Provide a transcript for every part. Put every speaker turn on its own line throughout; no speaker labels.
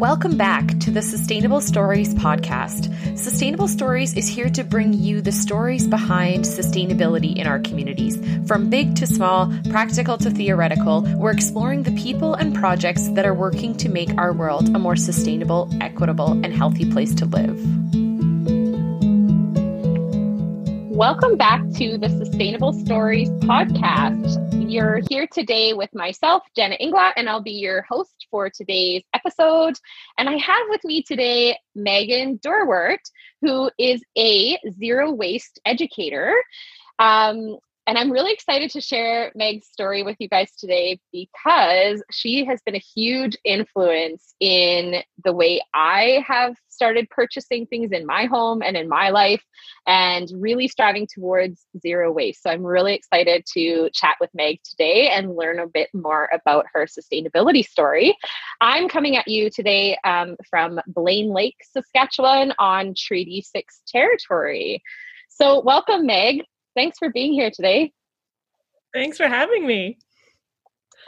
Welcome back to the Sustainable Stories podcast. Sustainable Stories is here to bring you the stories behind sustainability in our communities. From big to small, practical to theoretical, we're exploring the people and projects that are working to make our world a more sustainable, equitable, and healthy place to live.
Welcome back to the Sustainable Stories podcast. You're here today with myself, Jenna Inglot, and I'll be your host for today's episode. And I have with me today Megan Dorwart, who is a zero waste educator. Um, and I'm really excited to share Meg's story with you guys today because she has been a huge influence in the way I have started purchasing things in my home and in my life and really striving towards zero waste. So I'm really excited to chat with Meg today and learn a bit more about her sustainability story. I'm coming at you today um, from Blaine Lake, Saskatchewan on Treaty 6 territory. So, welcome, Meg thanks for being here today.
Thanks for having me.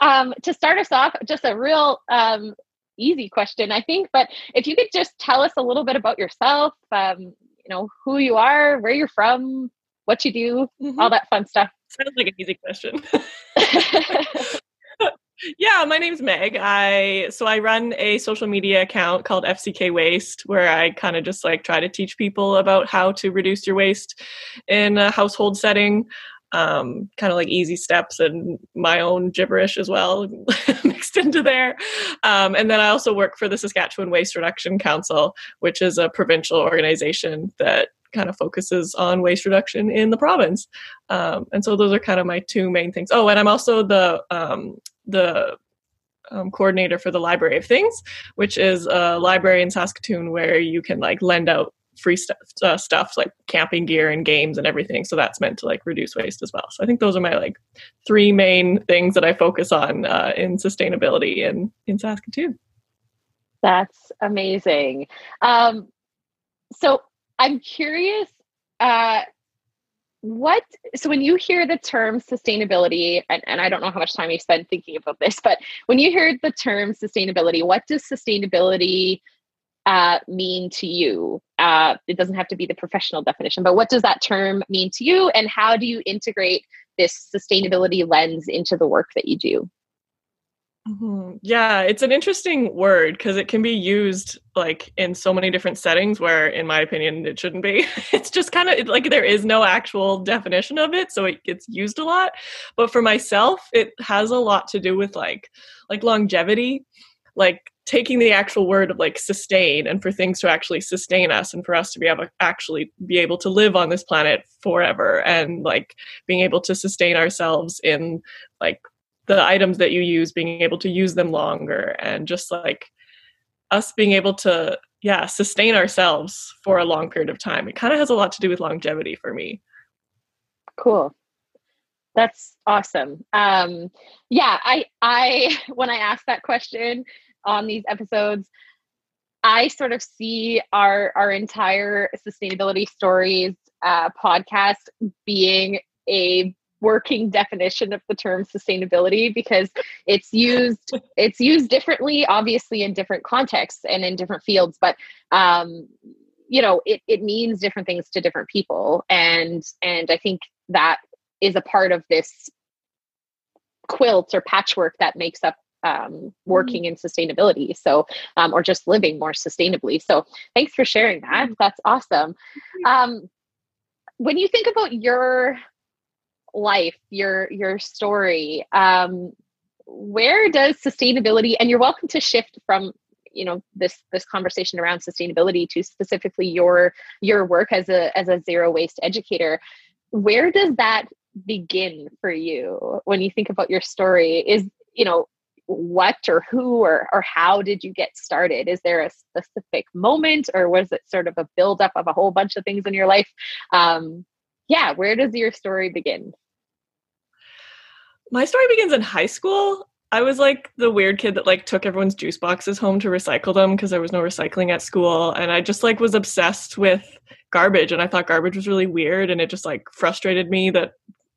Um, to start us off, just a real um, easy question, I think, but if you could just tell us a little bit about yourself, um, you know, who you are, where you're from, what you do, mm-hmm. all that fun stuff.
Sounds like an easy question. yeah, my name's Meg. I so I run a social media account called FCK Waste where I kind of just like try to teach people about how to reduce your waste in a household setting. Um, kind of like easy steps and my own gibberish as well mixed into there. Um, and then I also work for the Saskatchewan Waste Reduction Council, which is a provincial organization that kind of focuses on waste reduction in the province. Um, and so those are kind of my two main things. Oh, and I'm also the um, the um, coordinator for the Library of Things, which is a library in Saskatoon where you can like lend out free stuff, uh, stuff like camping gear and games and everything. So that's meant to like reduce waste as well. So I think those are my like three main things that I focus on uh, in sustainability in in Saskatoon.
That's amazing. Um, so I'm curious. Uh, what so when you hear the term sustainability and, and i don't know how much time you spend thinking about this but when you hear the term sustainability what does sustainability uh, mean to you? Uh, it doesn't have to be the professional definition but what does that term mean to you and how do you integrate this sustainability lens into the work that you do
Mm-hmm. Yeah, it's an interesting word because it can be used like in so many different settings where, in my opinion, it shouldn't be. It's just kind of like there is no actual definition of it, so it gets used a lot. But for myself, it has a lot to do with like like longevity, like taking the actual word of like sustain and for things to actually sustain us and for us to be able actually be able to live on this planet forever and like being able to sustain ourselves in like the items that you use being able to use them longer and just like us being able to yeah sustain ourselves for a long period of time. It kind of has a lot to do with longevity for me.
Cool. That's awesome. Um yeah i i when i ask that question on these episodes i sort of see our our entire sustainability stories uh, podcast being a working definition of the term sustainability because it's used it's used differently obviously in different contexts and in different fields but um you know it, it means different things to different people. And and i think that is a part of this quilt or patchwork that makes up um, working in sustainability. So um, or just living more sustainably. So thanks for sharing that. That's awesome. Um, when you think about your life, your your story. Um, where does sustainability and you're welcome to shift from you know this this conversation around sustainability to specifically your your work as a as a zero waste educator where does that begin for you when you think about your story? Is you know what or who or or how did you get started? Is there a specific moment or was it sort of a buildup of a whole bunch of things in your life? Um yeah where does your story begin
my story begins in high school. I was like the weird kid that like took everyone's juice boxes home to recycle them because there was no recycling at school and I just like was obsessed with garbage and I thought garbage was really weird and it just like frustrated me that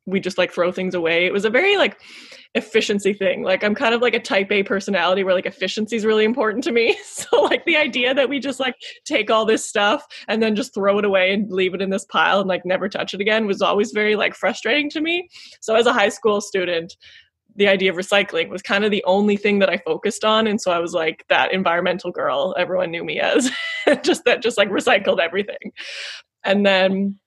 we just like throw things away. It was a very like efficiency thing. Like I'm kind of like a type A personality where like efficiency is really important to me. So like the idea that we just like take all this stuff and then just throw it away and leave it in this pile and like never touch it again was always very like frustrating to me. So as a high school student, the idea of recycling was kind of the only thing that I focused on. And so I was like that environmental girl everyone knew me as, just that just like recycled everything. And then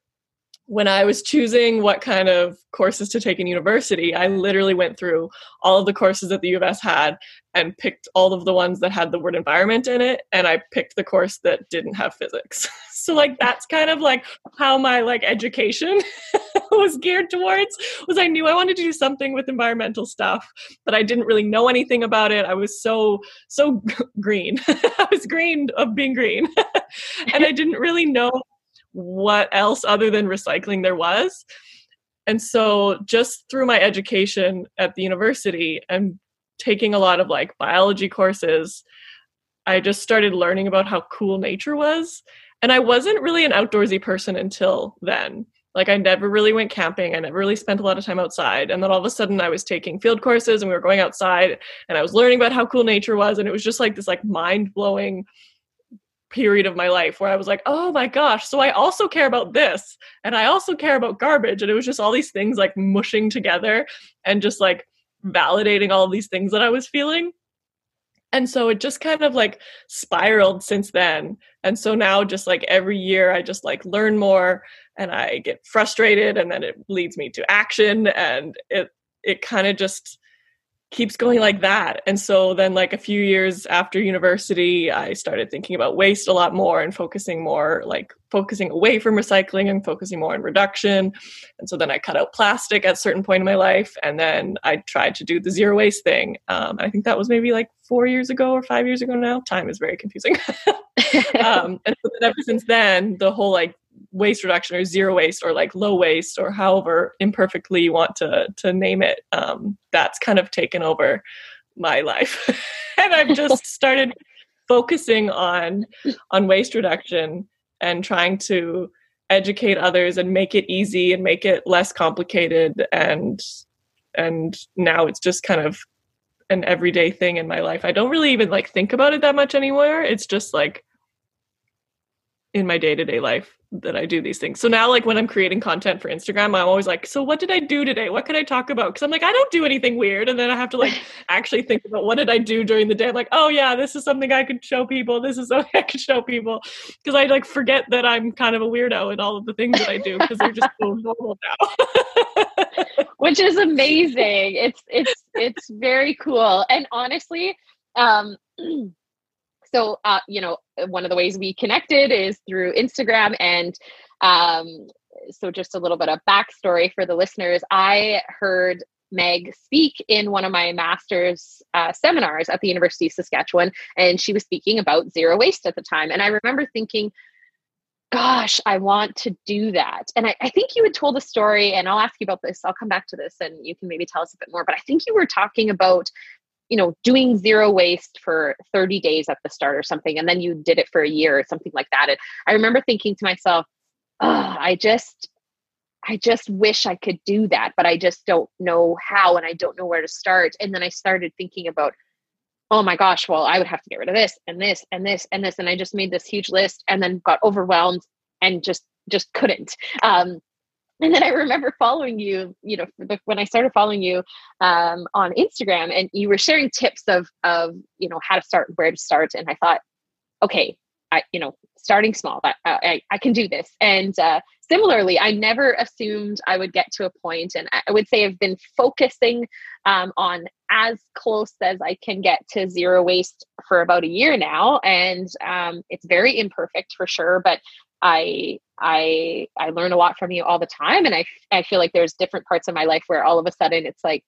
when I was choosing what kind of courses to take in university, I literally went through all of the courses that the U of S had and picked all of the ones that had the word environment in it. And I picked the course that didn't have physics. so like that's kind of like how my like education was geared towards was I knew I wanted to do something with environmental stuff, but I didn't really know anything about it. I was so, so green. I was green of being green. and I didn't really know what else other than recycling there was. And so, just through my education at the university and taking a lot of like biology courses, I just started learning about how cool nature was. And I wasn't really an outdoorsy person until then. Like, I never really went camping. I never really spent a lot of time outside. And then all of a sudden, I was taking field courses and we were going outside and I was learning about how cool nature was. And it was just like this, like, mind blowing period of my life where I was like, oh my gosh, so I also care about this and I also care about garbage. And it was just all these things like mushing together and just like validating all these things that I was feeling. And so it just kind of like spiraled since then. And so now just like every year I just like learn more and I get frustrated and then it leads me to action and it it kind of just keeps going like that. And so then like a few years after university, I started thinking about waste a lot more and focusing more like focusing away from recycling and focusing more on reduction. And so then I cut out plastic at a certain point in my life and then I tried to do the zero waste thing. Um, I think that was maybe like four years ago or five years ago now. Time is very confusing. um, and so ever since then, the whole like waste reduction or zero waste or like low waste or however imperfectly you want to to name it um, that's kind of taken over my life. And i've just started focusing on on waste reduction and trying to educate others and make it easy and make it less complicated and and now it's just kind of an everyday thing in my life. I don't really even like think about it that much anymore. It's just like in my day-to-day life that I do these things. So now like when I'm creating content for Instagram, I'm always like, so what did I do today? What could I talk about? Cuz I'm like I don't do anything weird and then I have to like actually think about what did I do during the day? I'm like, "Oh yeah, this is something I could show people. This is something I could show people." Cuz I like forget that I'm kind of a weirdo in all of the things that I do because they're just so normal now.
Which is amazing. It's it's it's very cool. And honestly, um so uh, you know one of the ways we connected is through instagram. And um, so just a little bit of backstory for the listeners. I heard meg speak in one of my master's uh, seminars at the university of saskatchewan and she was speaking about zero waste at the time. And i remember thinking gosh i want to do that. And I, I think you had told a story and i'll ask you about this. I'll come back to this and you can maybe tell us a bit more. But i think you were talking about you know doing zero waste for 30 days at the start or something and then you did it for a year or something like that. And i remember thinking to myself oh, i just i just wish i could do that but i just don't know how and i don't know where to start. And then i started thinking about oh my gosh well i would have to get rid of this and this and this and this and i just made this huge list and then got overwhelmed and just just couldn't. Um, and then I remember following you, you know, when I started following you um, on Instagram, and you were sharing tips of of you know how to start, where to start, and I thought, okay, I you know starting small, I I, I can do this. And uh, similarly, I never assumed I would get to a point, and I would say I've been focusing um, on as close as I can get to zero waste for about a year now, and um, it's very imperfect for sure, but I I I learn a lot from you all the time and I I feel like there's different parts of my life where all of a sudden it's like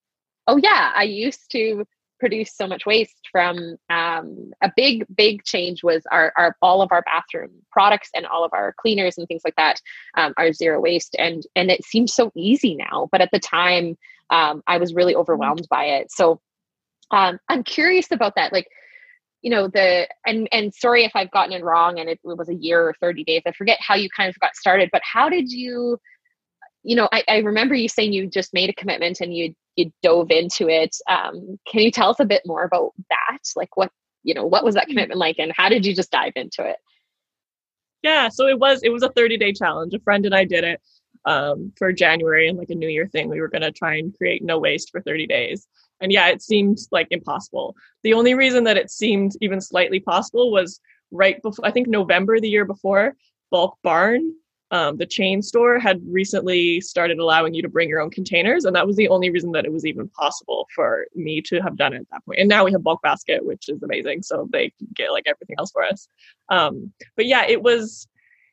oh yeah I used to produce so much waste from um, a big big change was our, our all of our bathroom products and all of our cleaners and things like that um, are zero waste and and it seems so easy now but at the time um, I was really overwhelmed by it. So um, I'm curious about that like you know the and and sorry if i've gotten it wrong and it, it was a year or 30 days i forget how you kind of got started but how did you you know, I, I remember you saying you just made a commitment and you you dove into it. Um, can you tell us a bit more about that? Like what you know, what was that mm. commitment like, and how did you just dive into it?
Yeah, so it was it was a 30 day challenge. A friend and I did it um, for January and like a New Year thing. We were going to try and create no waste for 30 days. And yeah, it seemed like impossible. The only reason that it seemed even slightly possible was right before, I think November the year before, Bulk Barn um, the chain store had recently started allowing you to bring your own containers and that was the only reason that it was even possible for me to have done it at that point. and now we have bulk basket which is amazing so they get like everything else for us um, but yeah it was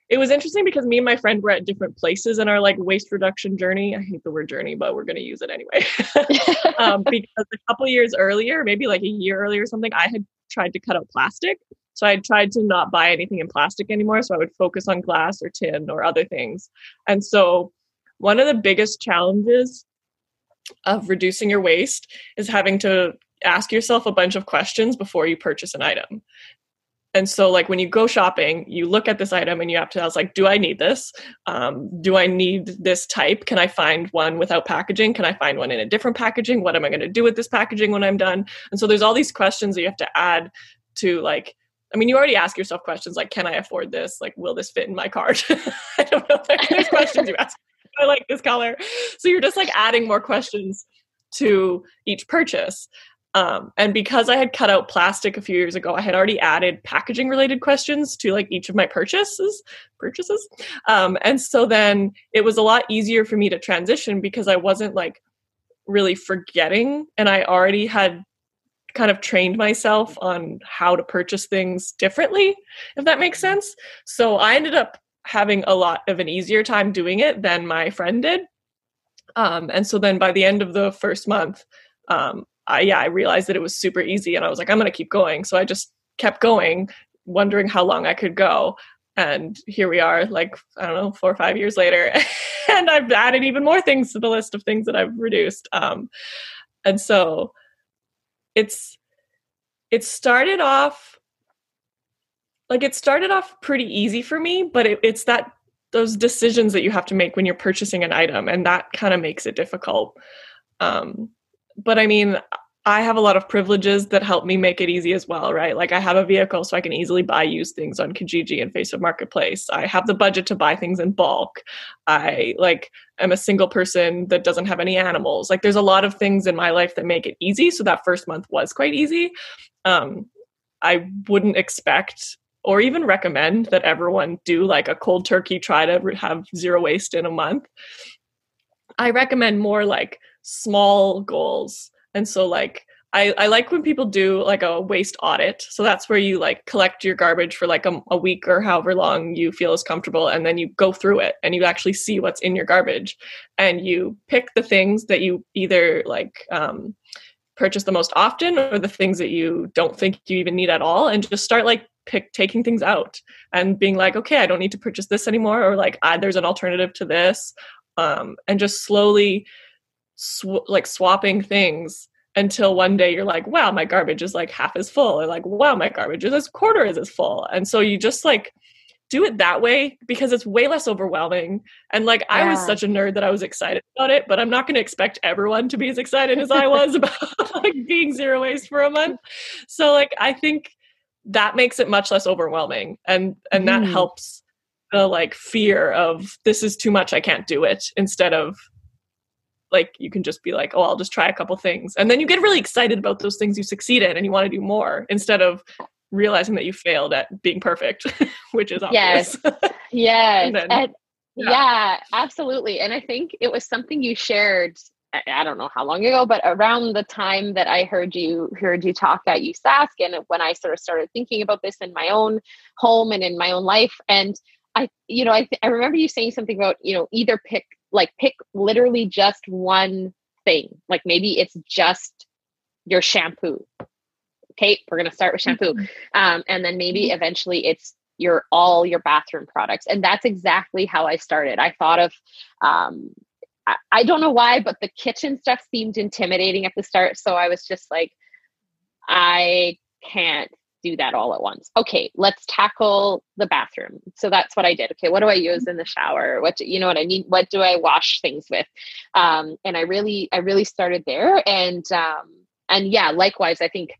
it was interesting because me and my friend were at different places in our like waste reduction journey i hate the word journey but we're going to use it anyway um, because a couple years earlier maybe like a year earlier or something i had tried to cut out plastic so I tried to not buy anything in plastic anymore. So I would focus on glass or tin or other things. And so one of the biggest challenges of reducing your waste is having to ask yourself a bunch of questions before you purchase an item. And so, like when you go shopping, you look at this item and you have to ask, like, do I need this? Um, do I need this type? Can I find one without packaging? Can I find one in a different packaging? What am I going to do with this packaging when I'm done? And so, there's all these questions that you have to add to like I mean, you already ask yourself questions like, can I afford this? Like, will this fit in my cart? I don't know. There's questions you ask. I like this color. So you're just like adding more questions to each purchase. Um, and because I had cut out plastic a few years ago, I had already added packaging related questions to like each of my purchases purchases. Um, and so then it was a lot easier for me to transition because I wasn't like really forgetting and I already had kind of trained myself on how to purchase things differently, if that makes sense. So I ended up having a lot of an easier time doing it than my friend did. Um, and so then by the end of the first month, um, I, yeah, I realized that it was super easy and I was like, I'm going to keep going. So I just kept going, wondering how long I could go. And here we are, like, I don't know, four or five years later. and I've added even more things to the list of things that I've reduced. Um, and so it's it started off like it started off pretty easy for me but it, it's that those decisions that you have to make when you're purchasing an item and that kind of makes it difficult um, but i mean I have a lot of privileges that help me make it easy as well, right? Like I have a vehicle so I can easily buy used things on Kijiji and Facebook Marketplace. I have the budget to buy things in bulk. I like am a single person that doesn't have any animals. Like there's a lot of things in my life that make it easy. So that first month was quite easy. Um, I wouldn't expect or even recommend that everyone do like a cold turkey try to have zero waste in a month. I recommend more like small goals and so like I, I like when people do like a waste audit. So that's where you like collect your garbage for like a, a, week or however long you feel is comfortable. And then you go through it and you actually see what's in your garbage. And you pick the things that you either like um, purchase the most often or the things that you don't think you even need at all. And just start like pick taking things out and being like, okay, I don't need to purchase this anymore. Or like, ah, there's an alternative to this. Um, and just slowly sw- like swapping things until one day you're like, wow, my garbage is like half as full, or like, wow, my garbage is as quarter is as full. And so you just like do it that way because it's way less overwhelming. And like yeah. I was such a nerd that I was excited about it, but I'm not gonna expect everyone to be as excited as I was about like being zero waste for a month. So like I think that makes it much less overwhelming and and mm. that helps the like fear of this is too much, I can't do it, instead of like you can just be like oh i'll just try a couple things. And then you get really excited about those things you succeed in and you want to do more instead of realizing that you failed at being perfect which is obvious.
yes. Yes. Then, and, yeah. yeah absolutely. And i think it was something you shared I don't know how long ago, but around the time that I heard you heard you talk at USask, and when I sort of started thinking about this in my own home and in my own life, and I, you know, I, th- I remember you saying something about, you know, either pick like pick literally just one thing. Like maybe it's just your shampoo. Okay, we're gonna start with shampoo. Mm-hmm. Um, and then maybe eventually it's your all your bathroom products. And that's exactly how I started. I thought of um I, I don't know why, but the kitchen stuff seemed intimidating at the start. So I was just like, I can't do that all at once. Okay, let's tackle the bathroom. So that's what I did. Okay, what do I use in the shower? What do, you know what I mean? What do I wash things with? Um, and I really, I really started there. And um, and yeah, likewise, I think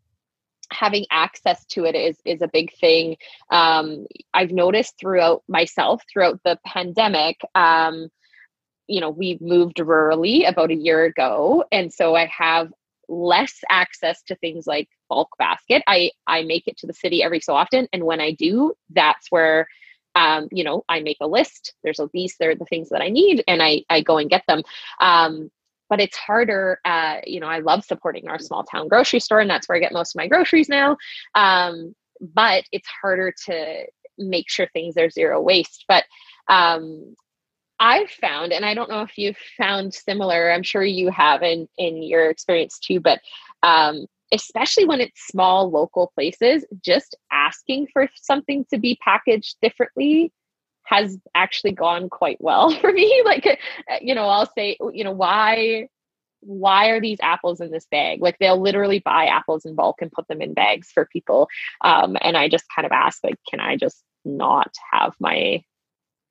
having access to it is is a big thing. Um, I've noticed throughout myself throughout the pandemic. Um, you know, we've moved rurally about a year ago, and so I have less access to things like bulk basket. I I make it to the city every so often, and when I do, that's where um, you know I make a list. There's a these there are the things that I need, and I I go and get them. Um, but it's harder. Uh, you know, I love supporting our small town grocery store, and that's where I get most of my groceries now. Um, but it's harder to make sure things are zero waste. But um, I've found, and I don't know if you've found similar, I'm sure you have in, in your experience too, but um, especially when it's small local places, just asking for something to be packaged differently has actually gone quite well for me. Like, uh, you know, I'll say, you know, why why are these apples in this bag like they'll literally buy apples in bulk and put them in bags for people um, and i just kind of ask like can i just not have my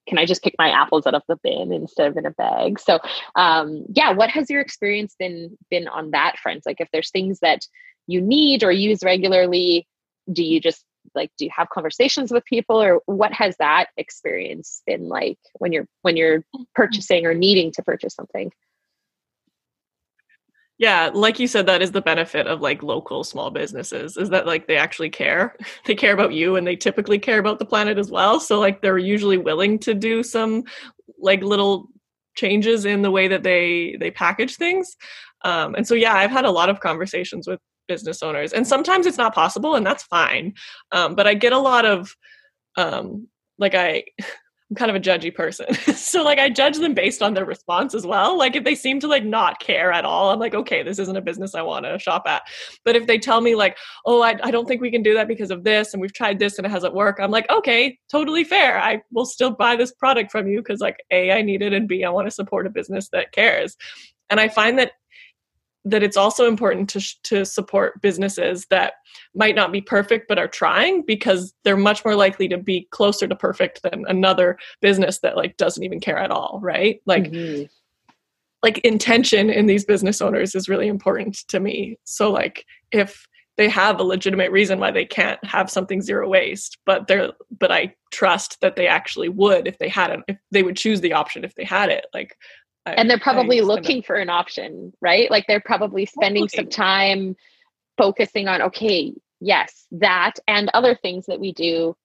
can I just pick my apples out of the bin instead of in a bag? So um, yeah, what has your experience been been on that front? Like if there's things that you need or use regularly, do you just like do you have conversations with people or what has that experience been like when you're when you're purchasing or needing to purchase something?
Yeah, like you said, that is the benefit of like local small businesses is that like they actually care. They care about you and they typically care about the planet as well. So like they're usually willing to do some like little changes in the way that they they package things. Um, and so yeah, I've had a lot of conversations with business owners, and sometimes it's not possible, and that's fine. Um, but I get a lot of um, like I I'm kind of a judgy person. so like I judge them based on their response as well. Like if they seem to like not care at all, I'm like, okay, this isn't a business I want to shop at. But if they tell me like, oh, I, I don't think we can do that because of this and we've tried this and it hasn't worked, I'm like, okay, totally fair. I will still buy this product from you because like A, I need it and B, I want to support a business that cares. And I find that that it's also important to to support businesses that might not be perfect but are trying because they're much more likely to be closer to perfect than another business that like doesn't even care at all right like mm-hmm. like intention in these business owners is really important to me so like if they have a legitimate reason why they can't have something zero waste but they're but i trust that they actually would if they had it if they would choose the option if they had it like
and they're probably looking for an option, right? Like they're probably spending some time focusing on, okay, yes, that and other things that we do.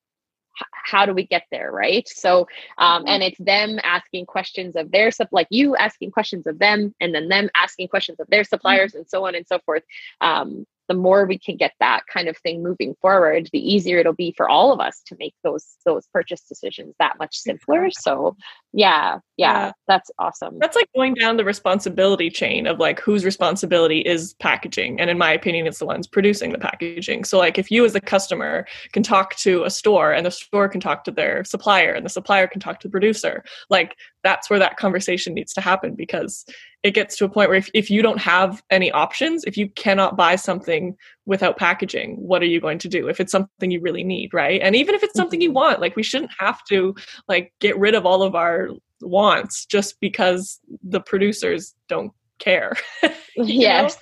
H- how do we get there, right? So, um, mm-hmm. and it's them asking questions of their stuff, like you asking questions of them, and then them asking questions of their suppliers, mm-hmm. and so on and so forth. Um, the more we can get that kind of thing moving forward the easier it'll be for all of us to make those those purchase decisions that much simpler so yeah, yeah yeah. that's awesome.
That's like going down the responsibility chain of like whose responsibility is packaging and in my opinion it's the ones producing the packaging. So like if you as a customer can talk to a store and the store can talk to their supplier and the supplier can talk to the producer like that's where that conversation needs to happen because it gets to a point where if, if you don't have any options if you cannot buy something without packaging what are you going to do if it's something you really need right? And even if it's something you mm-hmm. want like we shouldn't have to like get rid of all of our wants just because the producers don't care
yes.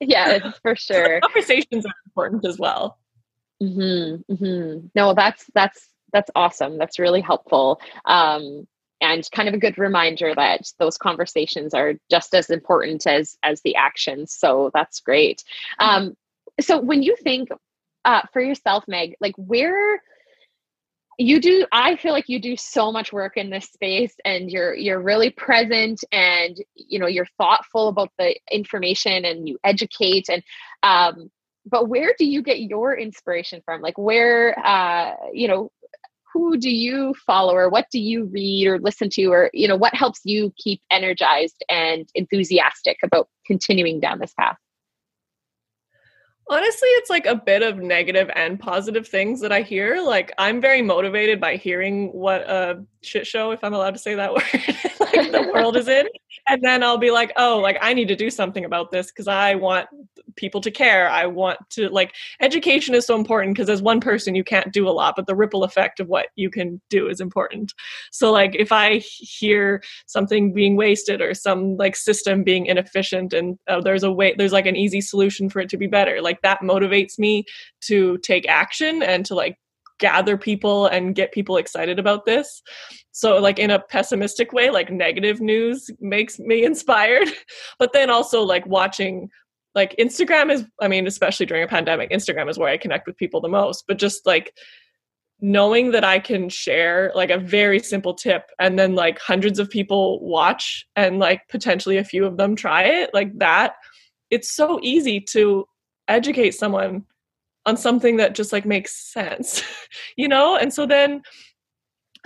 Yeah for sure.
So conversations are important as well.
Mm-hmm, mm-hmm. no that's that's that's awesome. That's really helpful. Um and kind of a good reminder that those conversations are just as important as as the actions so that's great. Mm-hmm. um, so when you think uh, for yourself meg like where you do i feel like you do so much work in this space and you're you're really present and you know you're thoughtful about the information and you educate and um but where do you get your inspiration from? Like where uh you know who do you follow or what do you read or listen to or you know what helps you keep energized and enthusiastic about continuing down this path
Honestly, it's like a bit of negative and positive things that I hear. Like, I'm very motivated by hearing what a shit show, if I'm allowed to say that word, like the world is in. And then I'll be like, oh, like I need to do something about this because I want people to care. I want to like education is so important because as one person you can't do a lot, but the ripple effect of what you can do is important. So like if I hear something being wasted or some like system being inefficient and uh, there's a way there's like an easy solution for it to be better, like that motivates me to take action and to like gather people and get people excited about this. So, like in a pessimistic way, like negative news makes me inspired. But then also, like watching, like Instagram is, I mean, especially during a pandemic, Instagram is where I connect with people the most. But just like knowing that I can share like a very simple tip and then like hundreds of people watch and like potentially a few of them try it, like that, it's so easy to educate someone on something that just like makes sense you know and so then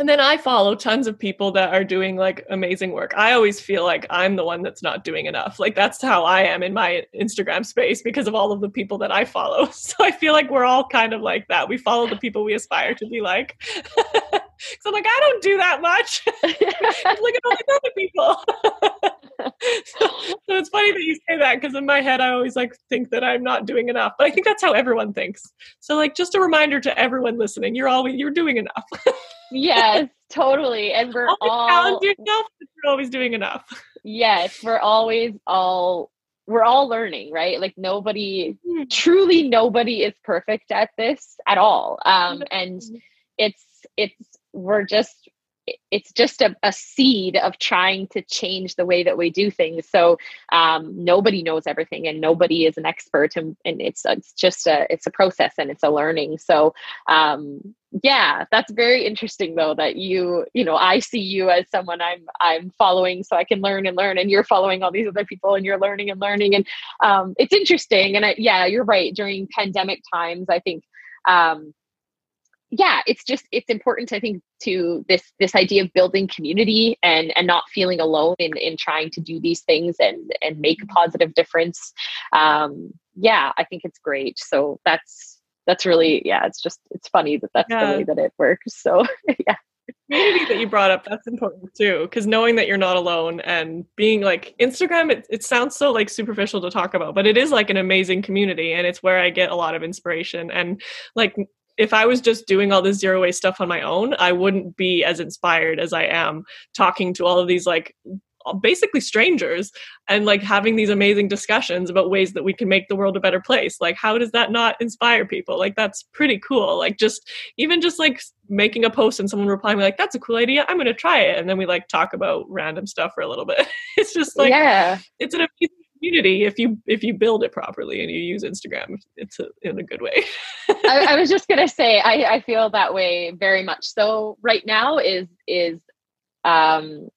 and then I follow tons of people that are doing like amazing work. I always feel like I'm the one that's not doing enough. Like that's how I am in my Instagram space because of all of the people that I follow. So I feel like we're all kind of like that. We follow the people we aspire to be like. so I'm like, I don't do that much. Look at all these other people so, so, it's funny that you say that because in my head I always like think that I'm not doing enough, but I think that's how everyone thinks. So like just a reminder to everyone listening, you're always you're doing enough.
yes, totally, and we're always all challenge
yourself. You're always doing enough.
Yes, we're always all we're all learning, right? Like nobody, mm-hmm. truly nobody is perfect at this at all, um, and it's it's we're just it's just a, a, seed of trying to change the way that we do things. So um, nobody knows everything, and nobody is an expert, and, and it's it's just a it's a process and it's a learning. So um, yeah, that's very interesting though that you you know I see you as someone I'm I'm following, so I can learn and learn, and you're following all these other people, and you're learning and learning, and um, it's interesting. And I, yeah, you're right. During pandemic times, I think um, yeah it's just it's important i think to this this idea of building community and and not feeling alone in in trying to do these things and and make a positive difference. Um yeah i think it's great. So that's that's really yeah it's just it's funny that that's yeah. the way that it works so yeah.
Community that you brought up that's important too because knowing that you're not alone and being like instagram it, it sounds so like superficial to talk about but it is like an amazing community and it's where i get a lot of inspiration and like if I was just doing all this zero waste stuff on my own, I wouldn't be as inspired as I am talking to all of these like basically strangers and like having these amazing discussions about ways that we can make the world a better place. Like how does that not inspire people? Like that's pretty cool. Like just even just like making a post and someone replying like that's a cool idea. I'm going to try it. And then we like talk about random stuff for a little bit. It's just like yeah. it's an amazing community if you if you build it properly and you use Instagram it's a, in a good way.
I, I, was just gonna say I, I feel that way very much. So right now is is um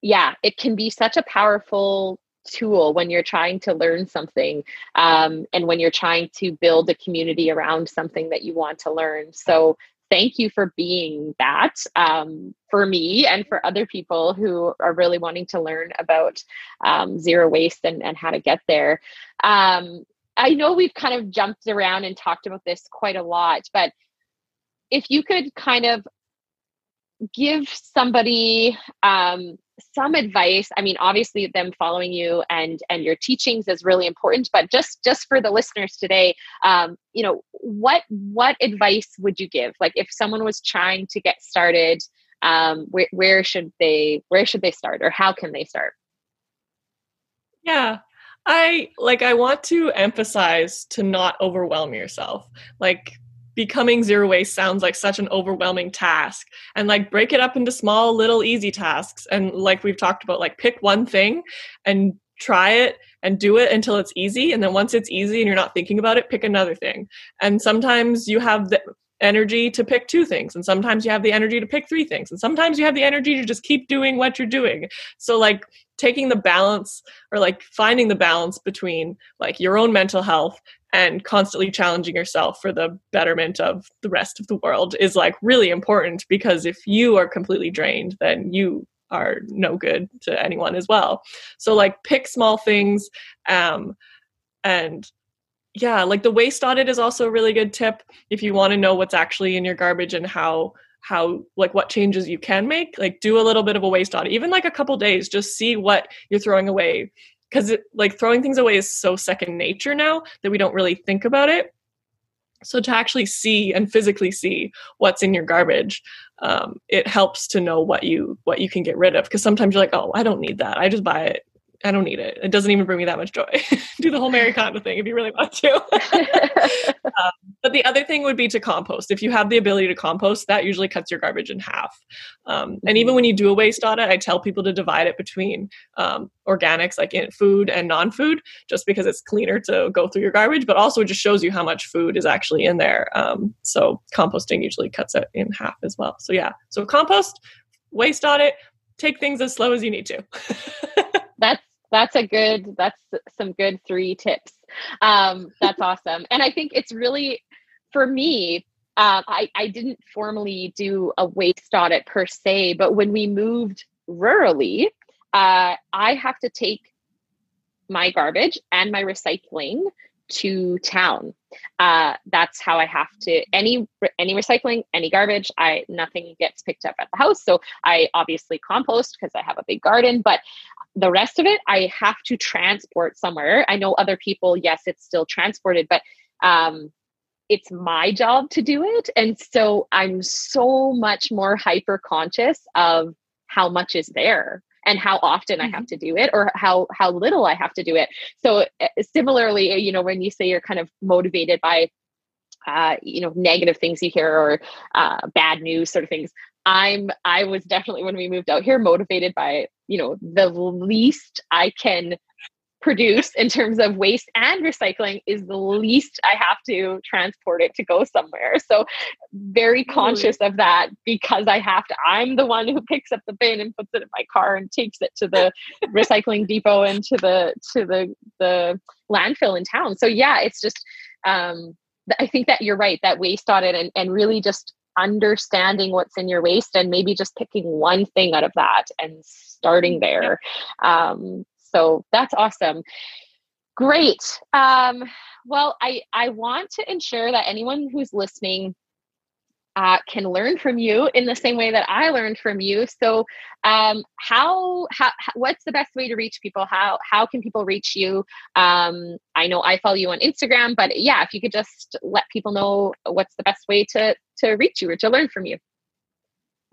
yeah it can be such a powerful tool when you're trying to learn something um, and when you're trying to build a community around something that you want to learn so thank you for being that um, for me and for other people who are really wanting to learn about um, zero waste and, and how to get there. Um, I know we've kind of jumped around and talked about this quite a lot, but if you could kind of give somebody um, some advice i mean obviously them following you and and your teachings is really important but just just for the listeners today um you know what what advice would you give? Like if someone was trying to get started um where, where should they where should they start or how can they start?
Yeah. I like i want to emphasize to not overwhelm yourself. Like becoming zero waste sounds like such an overwhelming task. And like break it up into small little easy tasks. And like we've talked about like pick one thing and try it and do it until it's easy. And then once it's easy and you're not thinking about it pick another thing. And sometimes you have the energy to pick two things. And sometimes you have the energy to pick three things. And sometimes you have the energy to just keep doing what you're doing. So like taking the balance or like finding the balance between like your own mental health and constantly challenging yourself for the betterment of the rest of the world is like really important because if you are completely drained then you are no good to anyone as well. So like pick small things um and yeah like the waste audit is also a really good tip if you want to know what's actually in your garbage and how how like what changes you can make like do a little bit of a waste audit even like a couple days just see what you're throwing away because like throwing things away is so second nature now that we don't really think about it. So to actually see and physically see what's in your garbage um, it helps to know what you what you can get rid of. Because sometimes you're like oh i don't need that. I just buy it I don't need it. It doesn't even bring me that much joy. Do the whole Mary Kondo thing if you really want to. um, but the other thing would be to compost. If you have the ability to compost, that usually cuts your garbage in half. Um, and even when you do a waste audit, I tell people to divide it between um, organics, like in food and non-food, just because it's cleaner to go through your garbage. But also, it just shows you how much food is actually in there. Um, so composting usually cuts it in half as well. So yeah, so compost, waste audit, take things as slow as you need to.
that's a good that's some good three tips um, that's awesome and i think it's really for me uh, I, I didn't formally do a waste audit per se but when we moved rurally uh, i have to take my garbage and my recycling to town. Uh, that's how I have to any any recycling, any garbage. I nothing gets picked up at the house. So I obviously compost because I have a big garden, but the rest of it I have to transport somewhere. I know other people, yes, it's still transported, but um, it's my job to do it, and so I'm so much more hyper conscious of how much is there and how often mm-hmm. I have mm-hmm. to do it or how how little I have to do it. So uh, similarly, you know, when you say you're kind of motivated by uh, you know negative things you hear or uh, bad news sort of things i'm i was definitely when we moved out here motivated by you know the least i can produce in terms of waste and recycling is the least I have to transport it to go somewhere. So very conscious of that because I have to I'm the one who picks up the bin and puts it in my car and takes it to the recycling depot and to the to the the landfill in town. So yeah, it's just um I think that you're right that waste audit and and really just understanding what's in your waste and maybe just picking one thing out of that and starting there um, so that's awesome. Great. Um, well, I, I want to ensure that anyone who's listening uh, can learn from you in the same way that I learned from you. So, um, how, how, what's the best way to reach people? How, how can people reach you? Um, I know I follow you on Instagram, but yeah, if you could just let people know what's the best way to, to reach you or to learn from you.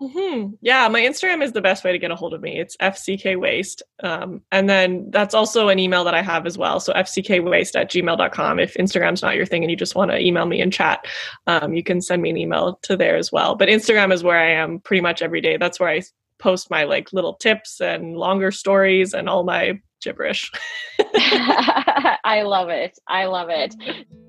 Mm-hmm. Yeah, my Instagram is the best way to get a hold of me. It's FCK Waste. Um, and then that's also an email that I have as well. So FCKWaste at gmail.com. If Instagram's not your thing and you just want to email me and chat, um, you can send me an email to there as well. But Instagram is where I am pretty much every day. That's where I post my like little tips and longer stories and all my gibberish.
I love it. I love it.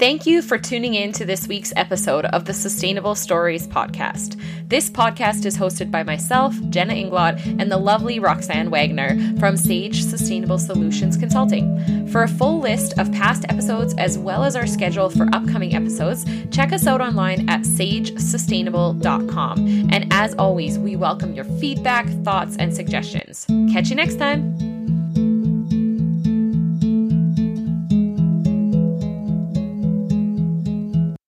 Thank you for tuning in to this week's episode of the Sustainable Stories podcast. This podcast is hosted by myself, Jenna Inglot, and the lovely Roxanne Wagner from Sage Sustainable Solutions Consulting. For a full list of past episodes as well as our schedule for upcoming episodes, check us out online at sagesustainable.com. And as always, we welcome your feedback, thoughts, and suggestions. Catch you next time.